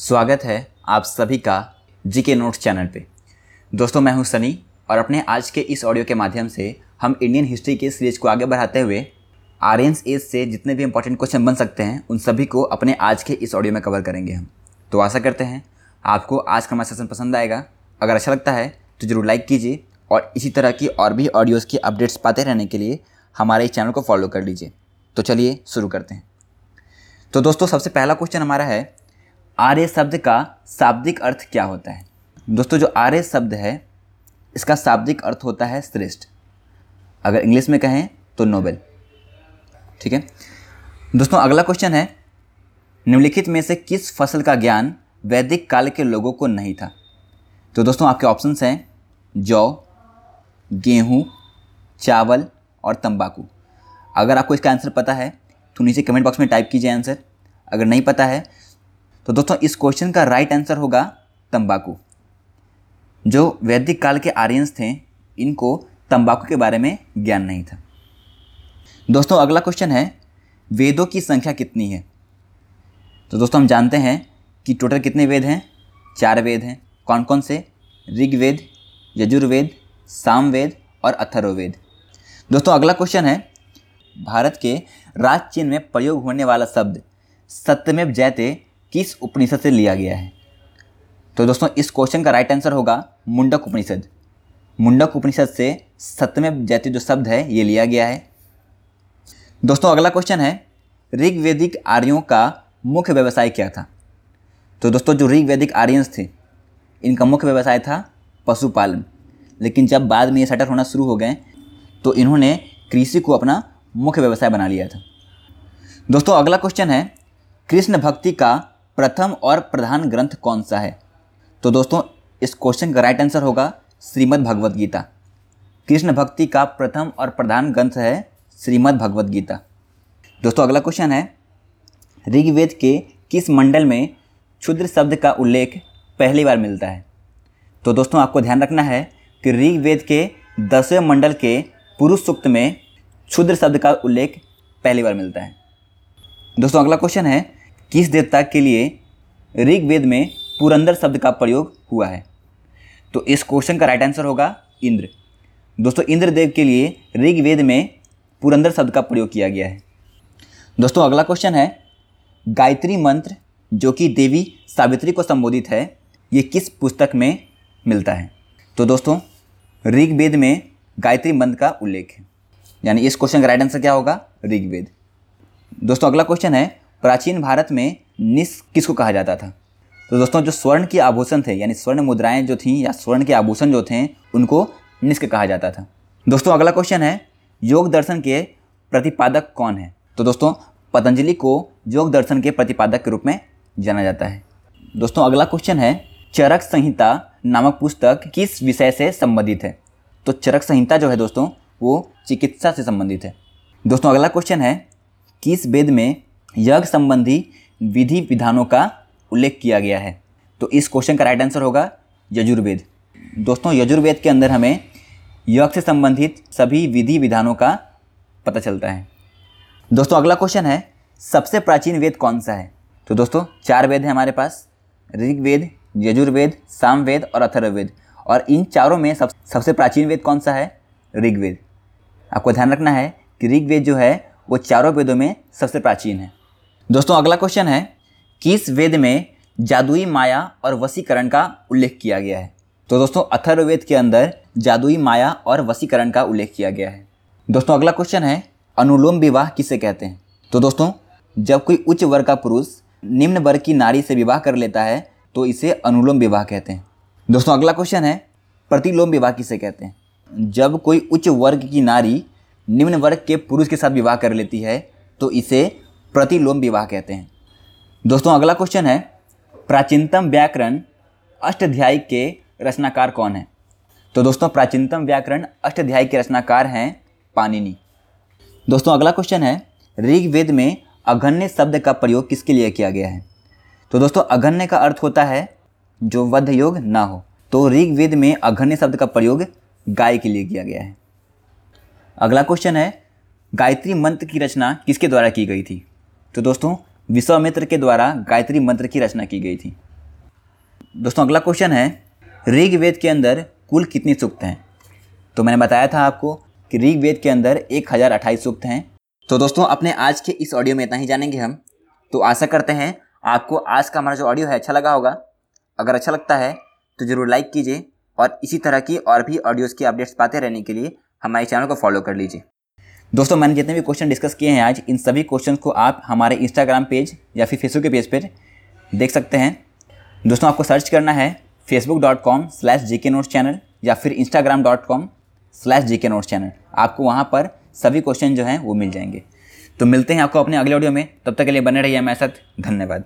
स्वागत है आप सभी का जी के नोट्स चैनल पे। दोस्तों, मैं हूँ सनी और अपने आज के इस ऑडियो के माध्यम से हम इंडियन हिस्ट्री के सीरीज़ को आगे बढ़ाते हुए आर्यंस एज से जितने भी इंपॉर्टेंट क्वेश्चन बन सकते हैं, उन सभी को अपने आज के इस ऑडियो में कवर करेंगे हम। तो आशा करते हैं आपको आज का हमारा सेशन पसंद आएगा। अगर अच्छा लगता है तो ज़रूर लाइक कीजिए और इसी तरह की और भी ऑडियोज़ की अपडेट्स पाते रहने के लिए हमारे इस चैनल को फॉलो कर लीजिए। तो चलिए शुरू करते हैं। तो दोस्तों, सबसे पहला क्वेश्चन हमारा है आर्य शब्द का शाब्दिक अर्थ क्या होता है? दोस्तों, जो आर्य शब्द है, इसका शाब्दिक अर्थ होता है श्रेष्ठ। अगर इंग्लिश में कहें तो नोबेल। ठीक है? दोस्तों, अगला क्वेश्चन है, निम्नलिखित में से किस फ़सल का ज्ञान वैदिक काल के लोगों को नहीं था? तो दोस्तों, आपके ऑप्शंस हैं, जौ, गेहूँ, चावल और तंबाकू। अगर आपको इसका आंसर पता है तो नीचे कमेंट बॉक्स में टाइप कीजिए आंसर अगर नहीं पता है तो दोस्तों, इस क्वेश्चन का राइट आंसर होगा तंबाकू। जो वैदिक काल के आर्यंस थे, इनको तंबाकू के बारे में ज्ञान नहीं था। दोस्तों, अगला क्वेश्चन है, वेदों की संख्या कितनी है? तो दोस्तों, हम जानते हैं कि टोटल कितने वेद हैं? चार वेद हैं। कौन कौन से? ऋग्वेद, यजुर्वेद, सामवेद और अथर्ववेद। दोस्तों, अगला क्वेश्चन है, भारत के राज चिन्ह में प्रयोग होने वाला शब्द सत्यमेव जयते किस उपनिषद से लिया गया है? तो दोस्तों, इस क्वेश्चन का राइट आंसर होगा मुंडक उपनिषद। मुंडक उपनिषद से सत्यमेव जयते जो शब्द है, ये लिया गया है। दोस्तों, अगला क्वेश्चन है, ऋग्वेदिक आर्यों का मुख्य व्यवसाय क्या था? तो दोस्तों, जो ऋग्वेदिक आर्यंस थे, इनका मुख्य व्यवसाय था पशुपालन। लेकिन जब बाद में ये सेटल होना शुरू हो गए तो इन्होंने कृषि को अपना मुख्य व्यवसाय बना लिया था। दोस्तों, अगला क्वेश्चन है, कृष्ण भक्ति का प्रथम और प्रधान ग्रंथ कौन सा है? तो दोस्तों, इस क्वेश्चन का राइट आंसर होगा श्रीमद् भगवद गीता। कृष्ण भक्ति का प्रथम और प्रधान ग्रंथ है श्रीमद् भगवद गीता। दोस्तों, अगला क्वेश्चन है, ऋग्वेद के किस मंडल में क्षुद्र शब्द का उल्लेख पहली बार मिलता है? तो दोस्तों, आपको ध्यान रखना है कि ऋग्वेद के दसवें मंडल के पुरुष सूक्त में क्षुद्र शब्द का उल्लेख पहली बार मिलता है। दोस्तों, अगला क्वेश्चन है किस देवता के लिए ऋग्वेद में पुरंदर शब्द का प्रयोग हुआ है? तो इस क्वेश्चन का राइट आंसर होगा इंद्र। दोस्तों, इंद्रदेव के लिए ऋग्वेद में पुरंदर शब्द का प्रयोग किया गया है। दोस्तों, अगला क्वेश्चन है, गायत्री मंत्र जो कि देवी सावित्री को संबोधित है, ये किस पुस्तक में मिलता है? तो दोस्तों, ऋग्वेद में गायत्री मंत्र का उल्लेख है। यानी इस क्वेश्चन का राइट आंसर क्या होगा? ऋग्वेद। दोस्तों, अगला क्वेश्चन है प्राचीन भारत में निस किसको कहा जाता था? तो दोस्तों, जो स्वर्ण के आभूषण थे, यानी स्वर्ण मुद्राएँ जो थीं या स्वर्ण के आभूषण जो थे, उनको निष्क कहा जाता था। दोस्तों, अगला क्वेश्चन है, योग दर्शन के प्रतिपादक कौन है? तो दोस्तों, पतंजलि को योग दर्शन के प्रतिपादक के रूप में जाना जाता है। दोस्तों, अगला क्वेश्चन है, चरक संहिता नामक पुस्तक किस विषय से संबंधित है? तो चरक संहिता जो है दोस्तों, वो चिकित्सा से संबंधित है। दोस्तों, अगला क्वेश्चन है, किस वेद में यज्ञ संबंधी विधि विधानों का उल्लेख किया गया है। तो इस क्वेश्चन का राइट आंसर होगा यजुर्वेद। दोस्तों, यजुर्वेद के अंदर हमें यज्ञ से संबंधित सभी विधि विधानों का पता चलता है। दोस्तों, अगला क्वेश्चन है, सबसे प्राचीन वेद कौन सा है? तो दोस्तों, चार वेद हैं हमारे पास, ऋग्वेद, यजुर्वेद, सामवेद और अथर्ववेद। और इन चारों में सब, सबसे प्राचीन वेद कौन सा है? ऋग्वेद। आपको ध्यान रखना है कि ऋग्वेद जो है, वो चारों वेदों में सबसे प्राचीन है। दोस्तों, अगला क्वेश्चन है, किस वेद में जादुई माया और वसीकरण का उल्लेख किया गया है? तो दोस्तों, अथर्ववेद के अंदर जादुई माया और वसीकरण का उल्लेख किया गया है। दोस्तों, अगला क्वेश्चन है, अनुलोम विवाह किसे कहते हैं? तो दोस्तों, जब कोई उच्च वर्ग का पुरुष निम्न वर्ग की नारी से विवाह कर लेता है तो इसे अनुलोम विवाह कहते हैं। दोस्तों, अगला क्वेश्चन है, प्रतिलोम विवाह किसे कहते हैं? जब कोई उच्च वर्ग की नारी निम्न वर्ग के पुरुष के साथ विवाह कर लेती है तो इसे प्रतिलोम विवाह कहते हैं। दोस्तों, अगला क्वेश्चन है, प्राचीनतम व्याकरण अष्टाध्यायी के रचनाकार कौन है? तो दोस्तों, प्राचीनतम व्याकरण अष्टाध्यायी के रचनाकार हैं पानिनी दोस्तों, अगला क्वेश्चन है, ऋग्वेद में अघन्य शब्द का प्रयोग किसके लिए किया गया है? तो दोस्तों, अघन्य का अर्थ होता है, जो वध योग ना हो। तो ऋग्वेद में अघन्य शब्द का प्रयोग गाय के लिए किया गया है। अगला क्वेश्चन है, गायत्री मंत्र की रचना किसके द्वारा की गई थी? तो दोस्तों, विश्वामित्र के द्वारा गायत्री मंत्र की रचना की गई थी। दोस्तों, अगला क्वेश्चन है, ऋग्वेद के अंदर कुल कितनी सूक्त हैं? तो मैंने बताया था आपको कि ऋग्वेद के अंदर एक हज़ार अट्ठाईस सूक्त हैं। तो दोस्तों, अपने आज के इस ऑडियो में इतना ही जानेंगे हम। तो आशा करते हैं आपको आज का हमारा जो ऑडियो है अच्छा लगा होगा। अगर अच्छा लगता है तो ज़रूर लाइक कीजिए और इसी तरह की और भी ऑडियोज़ की अपडेट्स पाते रहने के लिए हमारे चैनल को फॉलो कर लीजिए। दोस्तों, मैंने जितने भी क्वेश्चन डिस्कस किए हैं आज, इन सभी क्वेश्चन को आप हमारे इंस्टाग्राम पेज या फिर फेसबुक के पेज पर देख सकते हैं। दोस्तों, आपको सर्च करना है Facebook dot com slash G K notes channel या फिर Instagram dot com slash G K notes channel आपको वहाँ पर सभी क्वेश्चन जो हैं वो मिल जाएँगे। तो मिलते हैं आपको अपने अगले ऑडियो में। तब तक के लिए बने रहिए हमारे साथ। धन्यवाद।